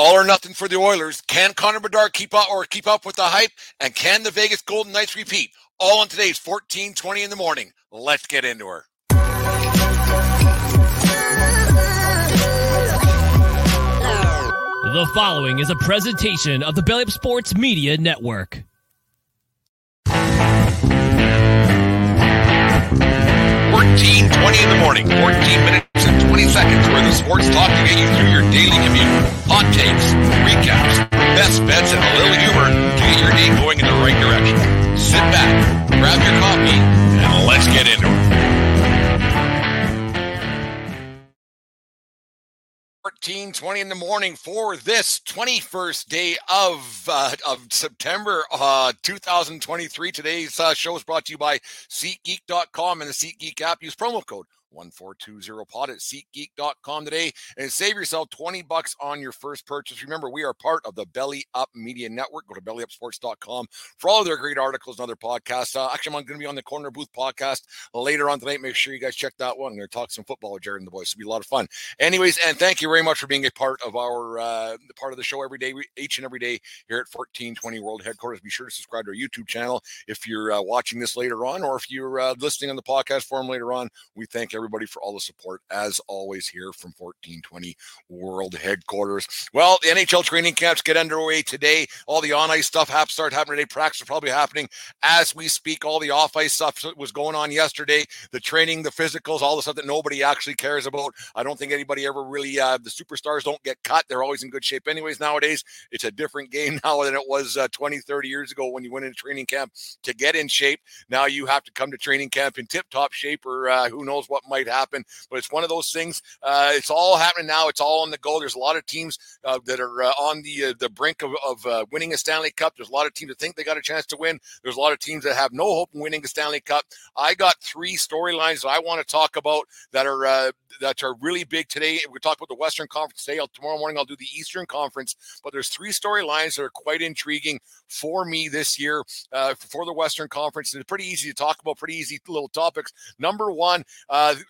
All or nothing for the Oilers. Can Connor Bedard keep up or keep up with the hype? And can the Vegas Golden Knights repeat? All on today's 1420 in the morning. Let's get into her. The following is a presentation of the Belly Up Sports Media Network. 1420 in the morning, 14 minutes and 20 seconds where the sports talk to get you through your daily commute. Hot takes, recaps, best bets, and a little humor to get your day going in the right direction. Sit back, grab your coffee, and let's get into it. 1420 in the morning for this 21st day of uh, of September uh, 2023. Today's uh, show is brought to you by SeatGeek.com and the SeatGeek app. Use promo code 1420pod at SeatGeek.com today and save yourself 20 bucks on your first purchase. Remember, we are part of the Belly Up Media Network. Go to bellyupsports.com for all of their great articles and other podcasts. Uh, actually, I'm going to be on the Corner Booth podcast later on tonight. Make sure you guys check that one. I'm going to talk some football with Jared and the boys. It'll be a lot of fun. Anyways, and thank you very much for being a part of our uh, part of the show every day, each and every day here at 1420 World Headquarters. Be sure to subscribe to our YouTube channel if you're uh, watching this later on, or if you're uh, listening on the podcast form later on. We thank everybody for all the support as always here from 1420 World Headquarters. Well, the NHL training camps get underway today. All the on ice stuff have start happening today. Practice is probably happening as we speak. All the off ice stuff was going on yesterday. The training, the physicals, all the stuff that nobody actually cares about. I don't think anybody ever really. Uh, the superstars don't get cut. They're always in good shape, anyways. Nowadays, it's a different game now than it was uh, 20, 30 years ago when you went into training camp to get in shape. Now you have to come to training camp in tip top shape, or uh, who knows what might happen. But it's one of those things. Uh, it's all happening now. It's all on the go. There's a lot of teams uh, that are uh, on the uh, the brink of, of uh, winning a Stanley Cup. There's a lot of teams that think they got a chance to win. There's a lot of teams that have no hope in winning a Stanley Cup. I got three storylines that I want to talk about that are uh, that are really big today. We talk about the Western Conference today. I'll, tomorrow morning I'll do the Eastern Conference. But there's three storylines that are quite intriguing for me this year for the Western Conference. It's pretty easy to talk about. Pretty easy little topics. Number one,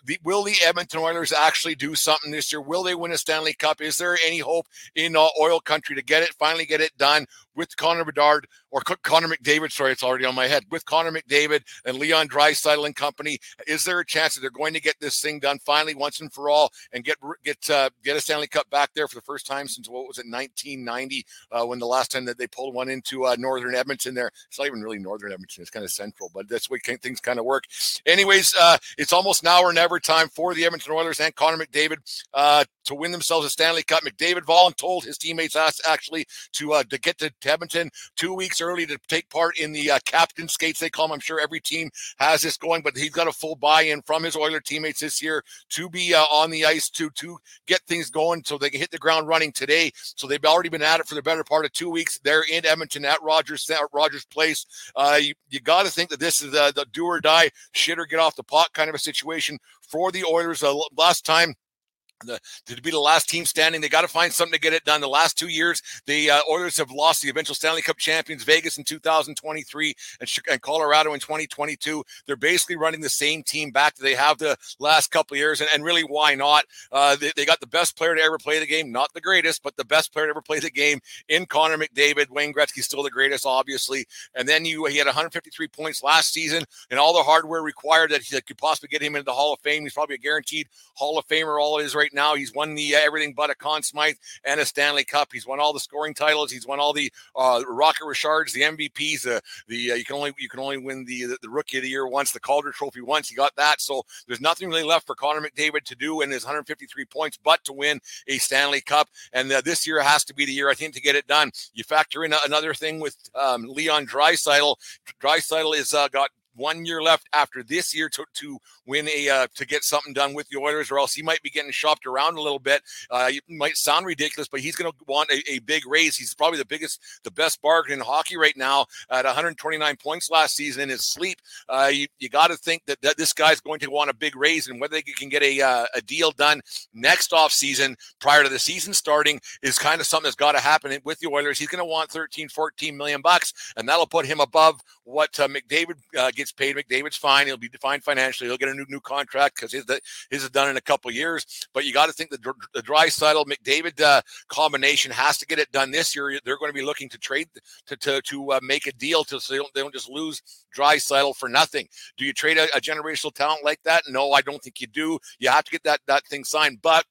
the, will the Edmonton Oilers actually do something this year? Will they win a Stanley Cup? Is there any hope in uh, oil country to get it, finally get it done with Connor Bedard or Connor McDavid? Sorry, it's already on my head. With Connor McDavid and Leon Draisaitl and company, is there a chance that they're going to get this thing done finally once and for all and get get uh, get a Stanley Cup back there for the first time since what was it 1990 uh, when the last time that they pulled one into uh, northern Edmonton there? It's not even really northern Edmonton; it's kind of central, but that's the way things kind of work. Anyways, uh, it's almost now or never time for the Edmonton Oilers and Connor McDavid uh, to win themselves a Stanley Cup. McDavid volunteered his teammates asked actually to uh, to get to Edmonton two weeks early to take part in the uh, captain skates they call them. I'm sure every team has this going, but he's got a full buy-in from his Oiler teammates this year to be uh, on the ice to to get things going so they can hit the ground running today. So they've already been at it for the better part of two weeks. They're in Edmonton at Rogers at Rogers Place. Uh, you, you got to think that this is the, the do or die, shit or get off the pot kind of a situation for the Oilers. Uh, last time the, to be the last team standing. They got to find something to get it done. The last two years, the uh, Oilers have lost the eventual Stanley Cup champions, Vegas in 2023 and, and, Colorado in 2022. They're basically running the same team back that they have the last couple years. And, and really, why not? Uh, they, they, got the best player to ever play the game, not the greatest, but the best player to ever play the game in Connor McDavid. Wayne Gretzky's still the greatest, obviously. And then you he had 153 points last season and all the hardware required that, he, that could possibly get him into the Hall of Fame. He's probably a guaranteed Hall of Famer, all it is right right now. He's won the uh, everything but a Conn Smythe and a Stanley Cup. He's won all the scoring titles. He's won all the uh, Rocket Richards, the MVPs. The the uh, you can only you can only win the, the, the Rookie of the Year once, the Calder Trophy once. He got that. So there's nothing really left for Connor McDavid to do in his 153 points, but to win a Stanley Cup. And uh, this year has to be the year I think to get it done. You factor in another thing with um, Leon Draisaitl. Draisaitl is uh, got one year left after this year to, to win a uh, to get something done with the Oilers, or else he might be getting shopped around a little bit. Uh, it might sound ridiculous, but he's going to want a, a, big raise. He's probably the biggest, the best bargain in hockey right now at 129 points last season in his sleep. Uh, you, you got to think that, that this guy's going to want a big raise, and whether they can get a uh, a deal done next off season prior to the season starting is kind of something that's got to happen with the Oilers. He's going to want 13, 14 million bucks, and that'll put him above what uh, McDavid uh, gets paid. McDavid's fine; he'll be defined financially. He'll get a new new contract because his his is done in a couple years. But you got to think the the Draisaitl McDavid uh, combination has to get it done this year. They're going to be looking to trade to to to uh, make a deal to so they don't, they don't just lose Draisaitl for nothing. Do you trade a, a generational talent like that? No, I don't think you do. You have to get that that thing signed, but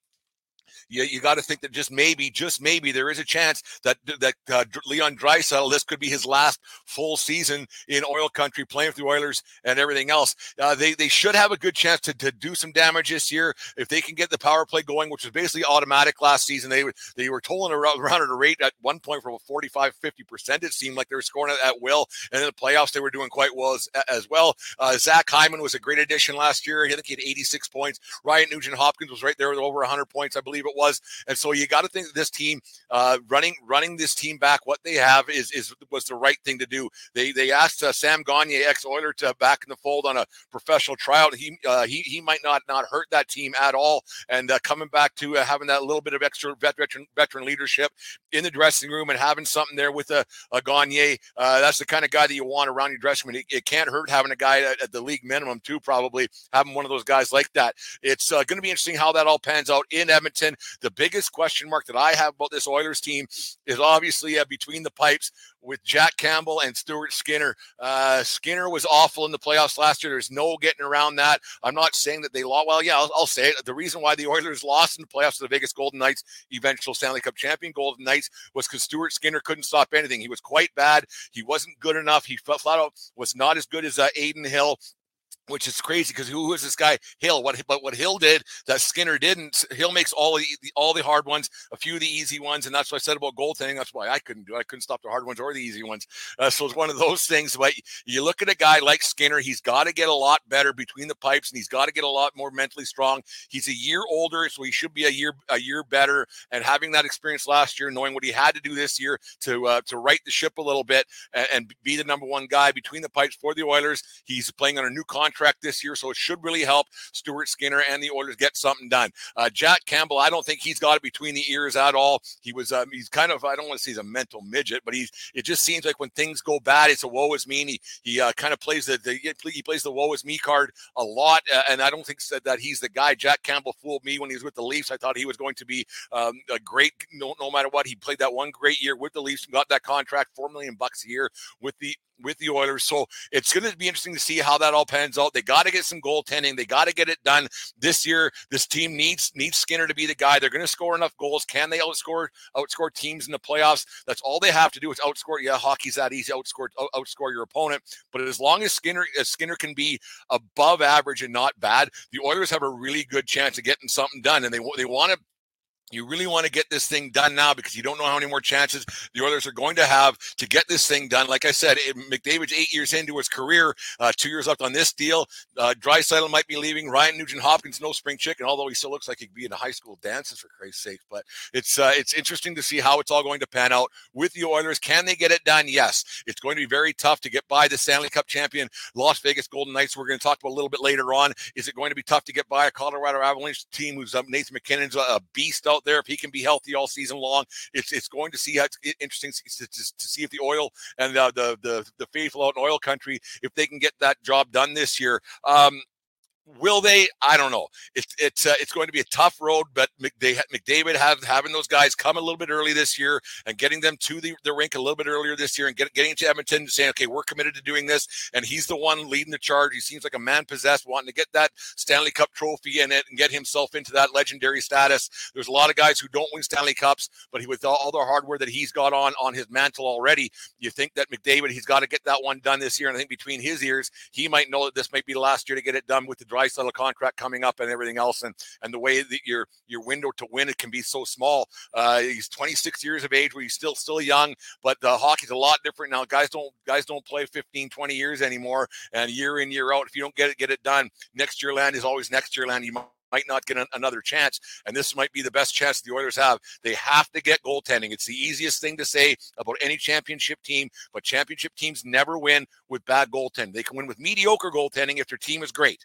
you, you got to think that just maybe, just maybe, there is a chance that that uh, Leon Draisaitl, this could be his last full season in oil country, playing for the Oilers and everything else. Uh, they they should have a good chance to, to do some damage this year if they can get the power play going, which was basically automatic last season. They they were tolling around, at a rate at one point from 45, 50 percent. It seemed like they were scoring at, at will, and in the playoffs they were doing quite well as, as well. Uh, Zach Hyman was a great addition last year. I think he had 86 points. Ryan Nugent Hopkins was right there with over 100 points, I believe it was. And so you got to think that this team, uh, running running this team back, what they have is is was the right thing to do. They they asked uh, Sam Gagner, ex Oiler, to back in the fold on a professional tryout. He uh, he he might not not hurt that team at all. And uh, coming back to uh, having that little bit of extra veteran veteran leadership in the dressing room and having something there with a, a Gagner, uh, that's the kind of guy that you want around your dressing room. It, it can't hurt having a guy at, at, the league minimum too. Probably having one of those guys like that. It's going to be interesting how that all pans out in Edmonton. The biggest question mark that I have about this Oilers team is obviously uh, between the pipes with Jack Campbell and Stuart Skinner. Uh, Skinner was awful in the playoffs last year. There's no getting around that. I'm not saying that they lost. Well, yeah, I'll, I'll say it. The reason why the Oilers lost in the playoffs to the Vegas Golden Knights, eventual Stanley Cup champion Golden Knights, was because Stuart Skinner couldn't stop anything. He was quite bad. He wasn't good enough. He flat out was not as good as uh, Adin Hill which is crazy because who is this guy Hill? What but what Hill did that Skinner didn't. Hill makes all the, all the hard ones, a few of the easy ones, and that's what I said about goaltending. That's why I couldn't do it. I couldn't stop the hard ones or the easy ones. Uh, so it's one of those things. But you look at a guy like Skinner, he's got to get a lot better between the pipes, and he's got to get a lot more mentally strong. He's a year older, so he should be a year a year better. And having that experience last year, knowing what he had to do this year to uh, to right the ship a little bit and, and be the number one guy between the pipes for the Oilers, he's playing on a new contract contract this year, so it should really help Stuart Skinner and the Oilers get something done. Uh, Jack Campbell, I don't think he's got it between the ears at all. He was, um, he's kind of, I don't want to say he's a mental midget, but he's, it just seems like when things go bad, it's a woe is me. He, he uh, kind of plays the, the, he plays the woe is me card a lot. Uh, and I don't think that, that he's the guy. Jack Campbell fooled me when he was with the Leafs. I thought he was going to be um, a great, no, no matter what. He played that one great year with the Leafs and got that contract, four million bucks a year with the with the Oilers. So it's going to be interesting to see how that all pans out. They got to get some goaltending. They got to get it done this year. This team needs needs Skinner to be the guy. They're going to score enough goals. Can they outscore outscore teams in the playoffs? That's all they have to do is outscore. Yeah, hockey's that easy. Outscore outscore your opponent. But as long as Skinner as Skinner can be above average and not bad, the Oilers have a really good chance of getting something done. And they they want to you really want to get this thing done now because you don't know how many more chances the Oilers are going to have to get this thing done. Like I said, it, McDavid's eight years into his career, uh, two years left on this deal. Uh, Draisaitl might be leaving. Ryan Nugent Hopkins, no spring chicken, although he still looks like he could be in a high school dances for Christ's sake. But it's uh, it's interesting to see how it's all going to pan out with the Oilers. Can they get it done? Yes. It's going to be very tough to get by the Stanley Cup champion Las Vegas Golden Knights. We're going to talk about a little bit later on. Is it going to be tough to get by a Colorado Avalanche team who's Nathan MacKinnon's a beast out there? If he can be healthy all season long, it's it's going to see how it's interesting to, to, to see if the oil and the, the the the faithful out in oil country if they can get that job done this year. Um, Will they? I don't know. It's it's uh, it's going to be a tough road, but they McDavid have having those guys come a little bit early this year and getting them to the, the rink a little bit earlier this year and get, getting to Edmonton and saying, okay, we're committed to doing this, and he's the one leading the charge. He seems like a man possessed, wanting to get that Stanley Cup trophy and, it and get himself into that legendary status. There's a lot of guys who don't win Stanley Cups, but he, with all, all the hardware that he's got on on his mantle already, you think that McDavid he's got to get that one done this year. And I think between his ears, he might know that this might be the last year to get it done with the Draisaitl contract coming up and everything else, and and the way that your your window to win it can be so small. Uh, he's 26 years of age, where he's still still young, but the hockey's a lot different now. Guys don't guys don't play 15, 20 years anymore, and year in year out. If you don't get it get it done, next year land is always next year land. You might not get another chance. And this might be the best chance the Oilers have. They have to get goaltending. It's the easiest thing to say about any championship team, but championship teams never win with bad goaltending. They can win with mediocre goaltending if their team is great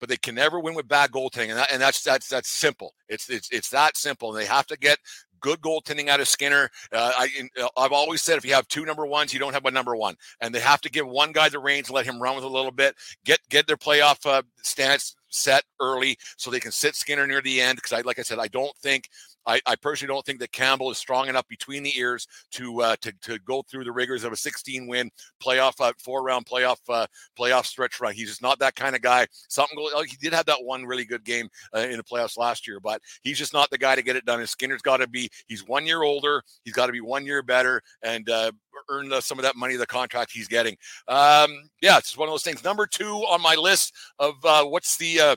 but they can never win with bad goaltending, and, that, and that's that's that's simple. It's it's it's that simple. And they have to get good goaltending out of Skinner. Uh, I, I've always said if you have two number ones, you don't have a number one, and they have to give one guy the reins, let him run with a little bit, get get their playoff uh, stance set early so they can sit Skinner near the end. Because I, like I said, I don't think I, I, personally don't think that Campbell is strong enough between the ears to uh, to to go through the rigors of a 16 win playoff uh, four round playoff uh, playoff stretch run. He's just not that kind of guy. Something he did have that one really good game uh, in the playoffs last year, but he's just not the guy to get it done. And Skinner's got to be he's one year older. He's got to be one year better and uh, earn some of that money, the contract he's getting. Um, yeah, it's one of those things. Number two on my list of uh, what's the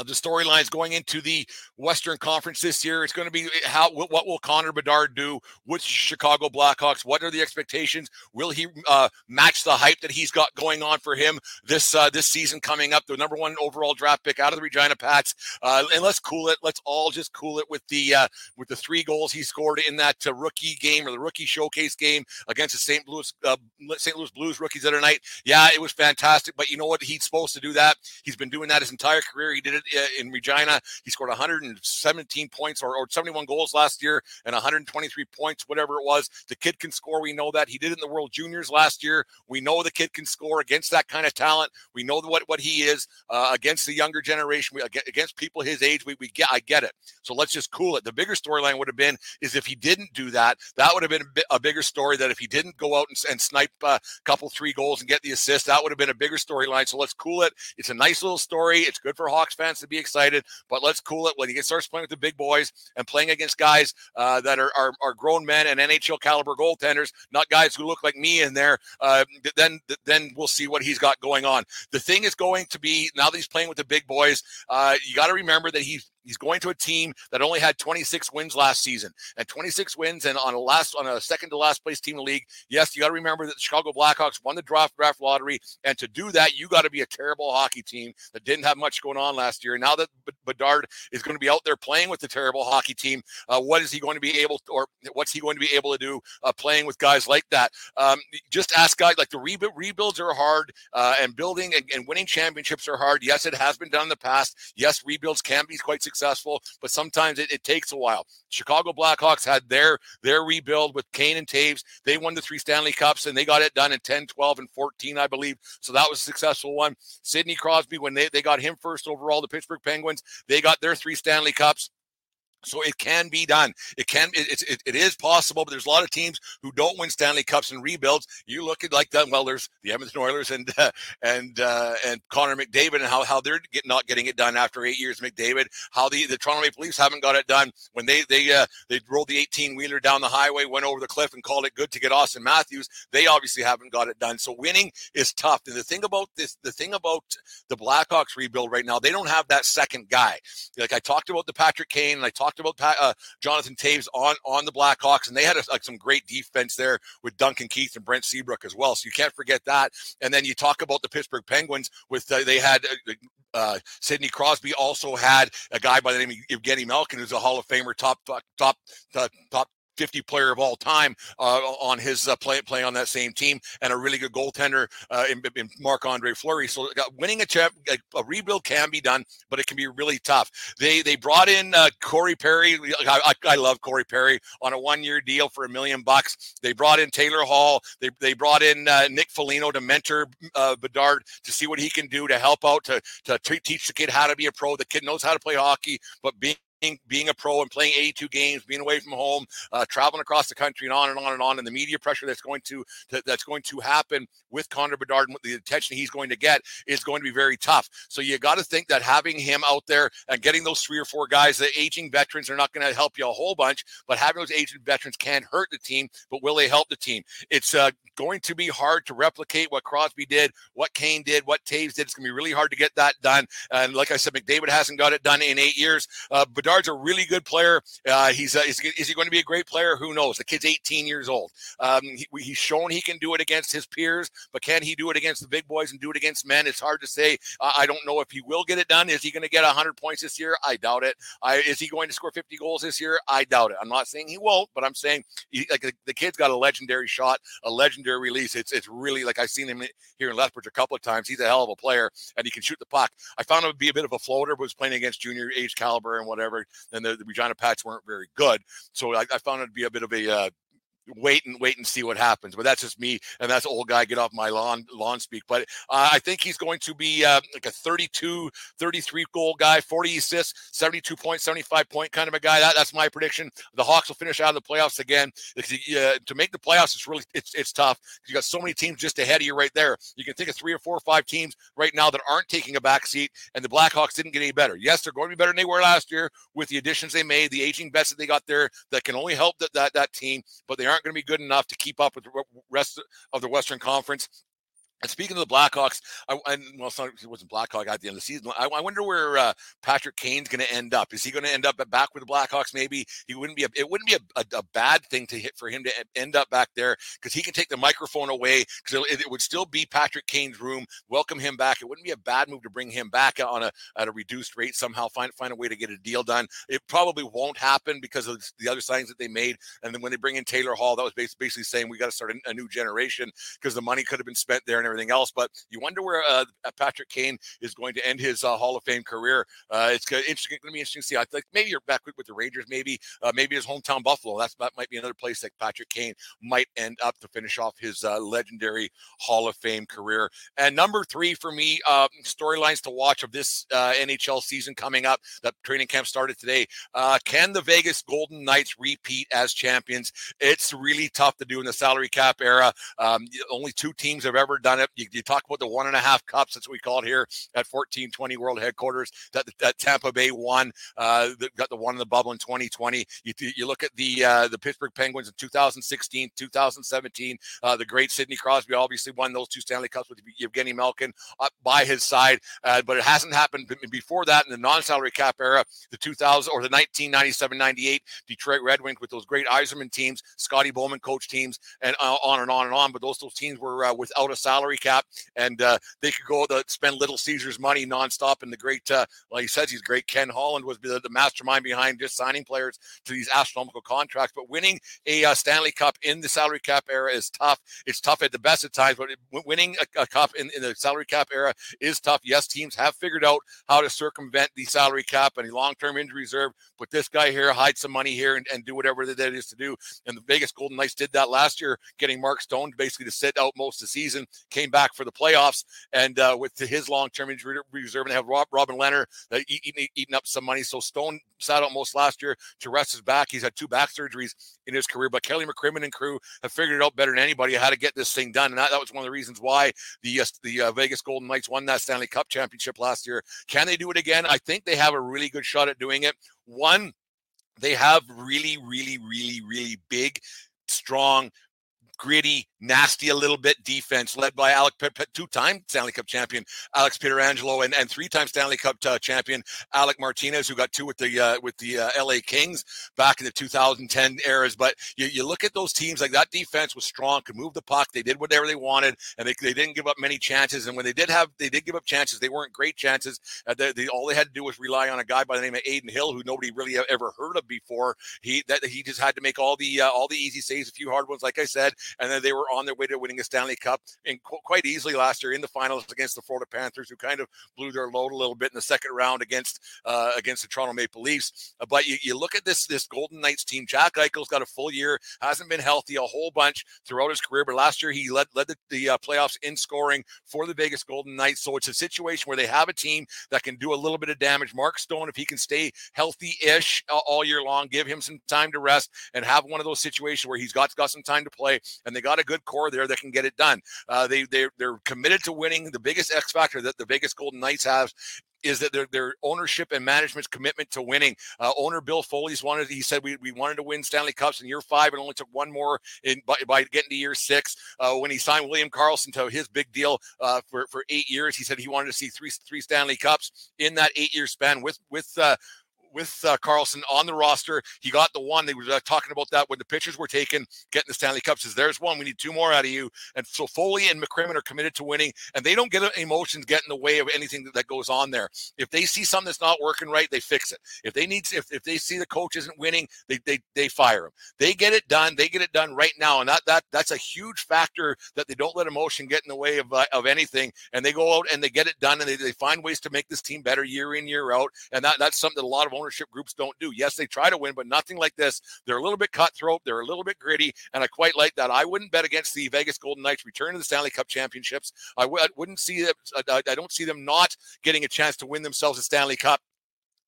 of the storylines going into the Western Conference this year. It's going to be eh, how what, will Connor Bedard do with Chicago Blackhawks? What are the expectations? Will he uh, match the hype that he's got going on for him this uh, this season coming up? The number one overall draft pick out of the Regina Pats. Uh, and let's cool it. Let's all just cool it with the uh, with the three goals he scored in that uh, rookie game or the rookie showcase game against the St. Louis uh, St. Louis Blues rookies the other night. Yeah, it was fantastic. But you know what? He's supposed to do that. He's been doing that his entire career. He did it in Regina. He scored 117 points or, or 71 goals last year and 123 points, whatever it was. The kid can score. We know that. He did it in the World Juniors last year. We know the kid can score against that kind of talent. We know what, what he is uh, against the younger generation, we, against people his age. We, we get, I get it. So let's just cool it. The bigger storyline would have been is if he didn't do that, that would have been a, bit, a bigger story. That if he didn't go out and, and snipe a couple three goals and get the assist, that would have been a bigger storyline. So let's cool it. It's a nice little story. It's good for Hawks fans to be excited, but let's cool it when he starts playing with the big boys and playing against guys uh, that are, are, are grown men and NHL caliber goaltenders, not guys who look like me in there. Uh, then then we'll see what he's got going on. The thing is going to be now that he's playing with the big boys. Uh, you got to remember that he's He's going to a team that only had 26 wins last season, and 26 wins, and on a last on a second to last place team in the league. Yes, you got to remember that the Chicago Blackhawks won the draft draft lottery, and to do that, you got to be a terrible hockey team that didn't have much going on last year. Now that Bedard is going to be out there playing with the terrible hockey team, uh, what is he going to be able, to, or what's he going to be able to do uh, playing with guys like that? Um, just ask guys like the rebuild, rebuilds are hard, uh, and building and, and winning championships are hard. Yes, it has been done in the past. Yes, rebuilds can be quite successful, but sometimes it, it, takes a while. Chicago Blackhawks had their their rebuild with Kane and Toews. They won the three Stanley Cups and they got it done in 10, 12, and 14, I believe. So that was a successful one. Sidney Crosby, when they, they got him first overall, the Pittsburgh Penguins, they got their three Stanley Cups. So it can be done. It can. It, it, it is possible, but there's a lot of teams who don't win Stanley Cups and rebuilds. You look at like that. Well, there's the Edmonton Oilers and uh, and uh, and Connor McDavid and how, how they're get, not getting it done after eight years. McDavid, how the, the Toronto Maple Leafs haven't got it done when they they uh, they rolled the 18 wheeler down the highway, went over the cliff, and called it good to get Auston Matthews. They obviously haven't got it done. So winning is tough. And the thing about this, the thing about the Blackhawks rebuild right now, they don't have that second guy. Like I talked about the Patrick Kane, and I talked about. Uh, Jonathan Toews on on the Blackhawks, and they had a, like some great defense there with Duncan Keith and Brent Seabrook as well. So you can't forget that. And then you talk about the Pittsburgh Penguins with uh, they had. Uh, uh, Sidney Crosby also had a guy by the name of Evgeny Malkin, who's a Hall of Famer, top top top top 50 player of all time uh, on his uh, play play on that same team, and a really good goaltender uh, in, in Andre Fleury. So winning a, champ, a, a, rebuild can be done, but it can be really tough. They they brought in uh, Corey Perry. I, I, love Corey Perry on a one year deal for a million bucks. They brought in Taylor Hall. They they brought in uh, Nick Foligno to mentor uh, Bedard to see what he can do to help out to to teach the kid how to be a pro. The kid knows how to play hockey, but being being a pro and playing 82 games, being away from home, uh, traveling across the country, and on and on and on, and the media pressure that's going to, that's going to happen with Connor Bedard and the attention he's going to get is going to be very tough. So you got to think that having him out there and getting those three or four guys, the aging veterans, are not going to help you a whole bunch, but having those aging veterans can hurt the team. But will they help the team? It's uh, going to be hard to replicate what Crosby did, what Kane did, what Toews did. It's going to be really hard to get that done. And like I said, McDavid hasn't got it done in eight years. Uh, Bedard's a really good player. Uh, he's uh, is, is, he going to be a great player? Who knows? The kid's 18 years old. Um, he, he's shown he can do it against his peers, but can he do it against the big boys and do it against men? It's hard to say. I don't know if he will get it done. Is he going to get 100 points this year? I doubt it. I, is he going to score 50 goals this year? I doubt it. I'm not saying he won't, but I'm saying he, like the, the kid's got a legendary shot, a legendary release. It's it's really like I've seen him here in Lethbridge a couple of times. He's a hell of a player, and he can shoot the puck. I found him to be a bit of a floater, but was playing against junior age caliber and whatever. Were and the, the Regina Pats weren't very good. So I, I found it to be a bit of a uh, wait and wait and see what happens. But that's just me, and that's old guy get off my lawn lawn speak. But uh, I think he's going to be uh, like a 32, 33 goal guy, 40 assists, 72 point, 75 point kind of a guy. That, that's my prediction. The Hawks will finish out of the playoffs again. Uh, to make the playoffs, it's really it's it's tough. You got so many teams just ahead of you right there. You can think of three or four or five teams right now that aren't taking a back seat, and the Blackhawks didn't get any better. Yes, they're going to be better than they were last year with the additions they made, the aging vets that they got there that can only help that that, that team, but they aren't going to be good enough to keep up with the rest of the Western Conference. And speaking of the Blackhawks, I, well, not, it wasn't Blackhawk at the end of the season. I, I wonder where uh, Patrick Kane's going to end up. Is he going to end up back with the Blackhawks? Maybe he wouldn't be. A, it wouldn't be a, a, a, bad thing to hit for him to end up back there because he can take the microphone away. Because it, it, would still be Patrick Kane's room. Welcome him back. It wouldn't be a bad move to bring him back on a at a reduced rate somehow. Find find a way to get a deal done. It probably won't happen because of the other signings that they made. And then when they bring in Taylor Hall, that was basically saying we got to start a, a new generation because the money could have been spent there and everything else. But you wonder where uh, uh, Patrick Kane is going to end his uh, Hall of Fame career. Uh, it's going to be interesting to see. I think maybe you're back with, the Rangers, maybe uh, maybe his hometown Buffalo. That's, that might be another place that Patrick Kane might end up to finish off his uh, legendary Hall of Fame career. And number three for me, storylines to watch of this NHL season coming up. That training camp started today. can the Vegas Golden Knights repeat as champions? It's really tough to do in the salary cap era. Um, only two teams have ever done You, you talk about the one and a half cups, that's what we call it here at 1420 World Headquarters, that, that Tampa Bay won, uh, got the one in the bubble in 2020. You, you look at the uh, the Pittsburgh Penguins in 2016, 2017, uh, the great Sidney Crosby obviously won those two Stanley Cups with Evgeny Malkin up by his side, uh, but it hasn't happened before that in the non-salary cap era, the 2000 or the 1997-98 Detroit Red Wings with those great Yzerman teams, Scotty Bowman coach teams, and uh, on and on and on. But those those teams were uh, without a salary cap, and uh, they could go to spend Little Caesars money nonstop. And the great, uh, well, he says he's great. Ken Holland was the, the, mastermind behind just signing players to these astronomical contracts. But winning a uh, Stanley Cup in the salary cap era is tough. It's tough at the best of times, but it, winning a, a cup in, in, the salary cap era is tough. Yes, teams have figured out how to circumvent the salary cap and the long-term injury reserve. But this guy here hide some money here and, and do whatever that is to do. And the Vegas Golden Knights did that last year, getting Mark Stone basically to sit out most of the season. Came back for the playoffs, and uh, with his long-term injury reserve, and have Rob, Robin Lehner uh, eating, eating up some money. So Stone sat out most last year to rest his back. He's had two back surgeries in his career, but Kelly McCrimmon and crew have figured it out better than anybody how to get this thing done, and that, that was one of the reasons why the uh, the uh, Vegas Golden Knights won that Stanley Cup championship last year. Can they do it again? I think they have a really good shot at doing it. One, they have really, really, really, really big, strong, gritty, nasty a little bit defense led by Alec, two-time Stanley Cup champion Alex Pietrangelo and, and three-time Stanley Cup uh, champion Alec Martinez, who got two with the uh, with the uh, LA Kings back in the 2010 eras. But you, you look at those teams like that defense was strong, could move the puck, they did whatever they wanted, and they, they didn't give up many chances. And when they did have they did give up chances, they weren't great chances. Uh, they, they, all they had to do was rely on a guy by the name of Adin Hill, who nobody really ever heard of before. He that he just had to make all the uh, all the easy saves, a few hard ones, like I said, and then they were on their way to winning a Stanley Cup quite easily last year in the finals against the Florida Panthers, who kind of blew their load a little bit in the second round against uh, against the Toronto Maple Leafs. Uh, but you, you look at this this Golden Knights team. Jack Eichel's got a full year, hasn't been healthy a whole bunch throughout his career, but last year he led led the, the uh, playoffs in scoring for the Vegas Golden Knights. So it's a situation where they have a team that can do a little bit of damage. Mark Stone, if he can stay healthy-ish all year long, give him some time to rest and have one of those situations where he's got got some time to play, and they got a good core there that can get it done. Uh, they they they're committed to winning. The biggest X factor that the Vegas Golden Knights have is that their, their ownership and management's commitment to winning. Uh, owner Bill Foley's wanted, he said, we, we wanted to win Stanley Cups in year five and only took one more in by, by getting to year six. Uh, when he signed William Karlsson to his big deal uh, for, for eight years, he said he wanted to see three, three Stanley Cups in that eight year span with, with, uh, with uh, Karlsson on the roster. He got the one. They were uh, talking about that when the pitchers were taken, getting the Stanley Cup. Says there's one. We need two more out of you. And so Foley and McCrimmon are committed to winning, and they don't get emotions get in the way of anything that, that goes on there. If they see something that's not working right, they fix it. If they need, if, if they see the coach isn't winning, they they they fire him. They get it done. They get it done right now, and that that that's a huge factor that they don't let emotion get in the way of uh, of anything, and they go out and they get it done, and they, they find ways to make this team better year in year out, and that that's something that a lot of ownership groups don't do. Yes, they try to win, but nothing like this. They're a little bit cutthroat. They're a little bit gritty, and I quite like that. I wouldn't bet against the Vegas Golden Knights return to the Stanley Cup championships. I w- I wouldn't see them. I, I don't see them not getting a chance to win themselves a Stanley Cup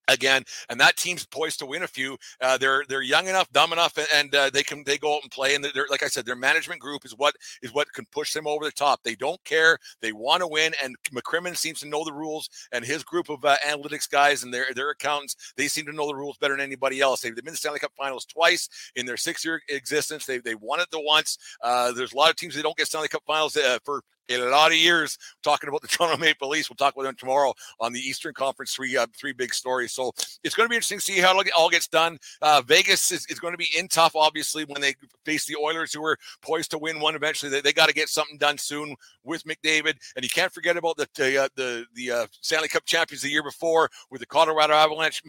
again and that team's poised to win a few. Uh, they're they're young enough dumb enough and, and uh, they can they go out and play and they're like i said their management group is what is what can push them over the top. They don't care. They want to win and mccrimmon seems to know the rules and his group of uh, analytics guys and their their accountants they seem to know the rules better than anybody else. They've been the stanley cup finals twice in their six year existence. They, they won it the once. Uh, there's a lot of teams that don't get stanley cup finals uh, for a lot of years talking about the Toronto Maple Leafs. We'll talk about them tomorrow on the Eastern Conference. Three uh, three big stories. So it's going to be interesting to see how it all gets done. Uh, Vegas is, is, going to be in tough, obviously, when they face the Oilers, who are poised to win one eventually. They, they got to get something done soon with McDavid, and you can't forget about the the uh, the, the uh, Stanley Cup champions the year before with the Colorado Avalanche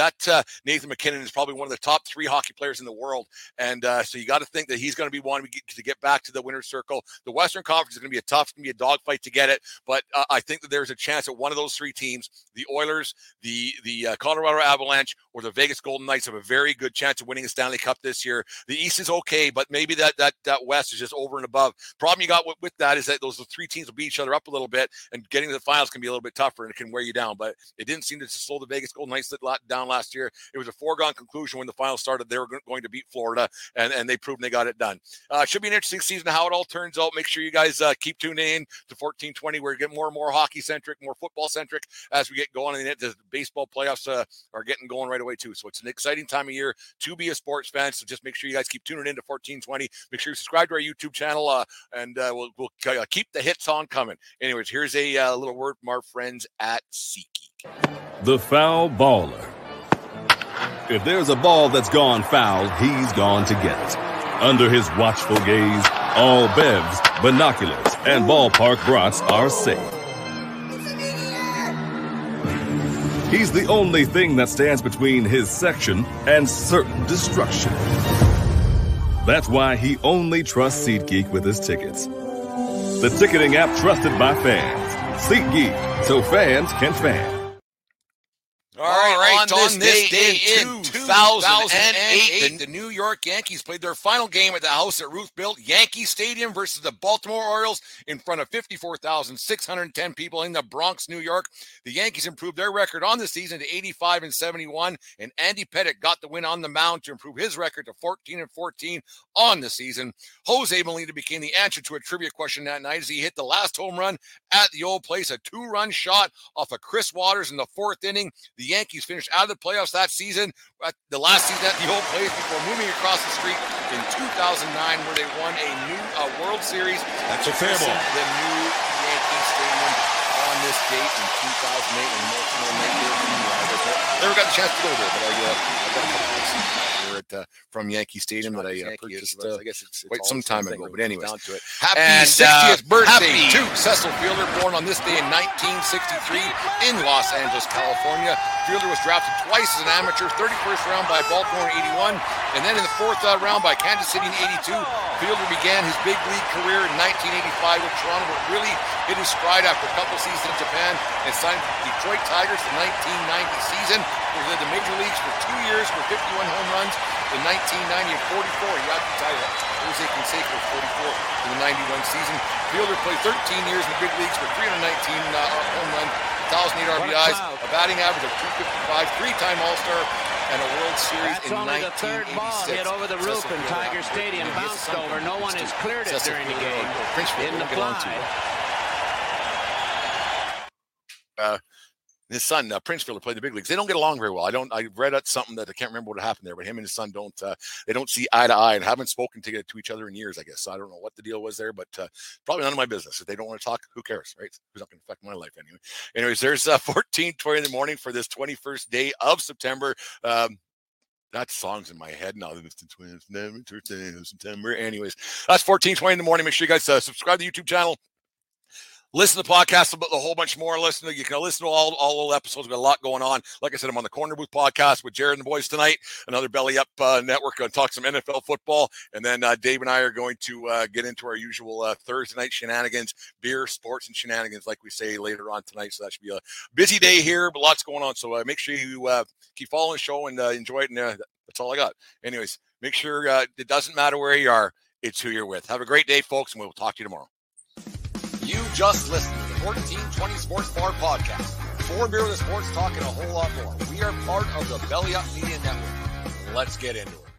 that uh, Nathan MacKinnon is probably one of the top three hockey players in the world, and uh, so you got to think that he's going to be wanting to get back to the winner's circle. The Western Conference is going to be a tough, going to be a dogfight to get it, but uh, I think that there's a chance that one of those three teams, the Oilers, the the uh, Colorado Avalanche, or the Vegas Golden Knights, have a very good chance of winning a Stanley Cup this year. The East is okay, but maybe that that that West is just over and above. Problem you got with, with that is that those three teams will beat each other up a little bit, and getting to the finals can be a little bit tougher and it can wear you down. But it didn't seem to slow the Vegas Golden Knights down last year. It was a foregone conclusion when the final started. They were going to beat Florida, and, and they proved they got it done. Uh, should be an interesting season how it all turns out. Make sure you guys uh, keep tuning in to 1420. We're getting more and more hockey centric, more football centric as we get going. And the baseball playoffs uh, are getting going right away, too. So it's an exciting time of year to be a sports fan. So just make sure you guys keep tuning in to 1420. Make sure you subscribe to our YouTube channel, uh, and uh, we'll, we'll uh, keep the hits on coming. Anyways, here's a little word from our friends at SeatGeek. The foul baller if there's a ball that's gone foul, he's gone to get it. Under his watchful gaze, all bevs, binoculars, and ballpark brats are safe. He's the only thing that stands between his section and certain destruction. That's why he only trusts SeatGeek with his tickets. The ticketing app trusted by fans. SeatGeek, so fans can fan. All right, All right on, on, this, day, day in 2008, the, the New York Yankees played their final game at the house that Ruth built, Yankee Stadium versus the Baltimore Orioles in front of 54,610 people in the Bronx, New York. The Yankees improved their record on the season to 85 and 71, and Andy Pettitte got the win on the mound to improve his record to 14 and 14 on the season. Jose Molina became the answer to a trivia question that night as he hit the last home run at the old place, a two-run shot off of Chris Waters in the fourth inning. The Yankees finished out of the playoffs that season, the last season at the old place before moving across the street in 2009, where they won a new uh, World Series. That's a fair ball. The new Yankee Stadium on this date in 2008 when Multiple Never got the chance to go there, but I, uh, I got a couple of at uh, from Yankee Stadium that I uh, purchased. Uh, I guess it's, it's quite some time ago. But anyways, down to it. Happy and, 60th uh, birthday happy. to Cecil Fielder, born on this day in 1963 in Los Angeles, California. Fielder was drafted twice as an amateur, 31st round by Baltimore in 81, and then in the fourth uh, round by Kansas City in 82. Fielder began his big league career in 1985 with Toronto, but really hit his stride after a couple seasons in Japan and signed with the Detroit Tigers the 1990 season. He led the major leagues for two years with 51 home runs in 1990 and 44. He got the title. Jose Canseco was 44 in the 91 season. Fielder played 13 years in the big leagues with 319 uh, home runs, 1,008 RBIs, a batting average of 255, three-time All-Star, and a World Series That's in only the third ball hit over the roof in Tiger Stadium, bounced over. No one has cleared it during the game. In the fly. Uh, his son uh, Prince Fielder played the big leagues. They don't get along very well. I don't. I read out something that I can't remember what happened there, but him and his son don't. Uh, they don't see eye to eye and haven't spoken to, to each other in years. I guess so I don't know what the deal was there, but uh, probably none of my business. If they don't want to talk, who cares, right? It's not going to affect my life anyway. Anyways, there's uh, 14 20 in the morning for this 21st day of September. Um, that song's in my head now. September. Anyways, that's 14 20 in the morning. Make sure you guys uh, subscribe to the YouTube channel listen to the podcast the whole bunch more. Listen to you can listen to all all the episodes. We've got a lot going on. Like I said, I'm on the Corner Booth podcast with Jared and the boys tonight. Another Belly Up uh, network. Going to talk some NFL football, and then uh, Dave and I are going to uh, get into our usual uh, Thursday night shenanigans, beer, sports, and shenanigans, like we say later on tonight. So that should be a busy day here, but lots going on. So uh, make sure you uh, keep following the show and enjoy it. And that's all I got. Anyways, make sure it doesn't matter where you are. It's who you're with. Have a great day, folks, and we'll talk to you tomorrow. You just listened to the 1420 Sports Bar Podcast. Four beer with sports talking a whole lot more. We are part of the Belly Up Media Network. Let's get into it.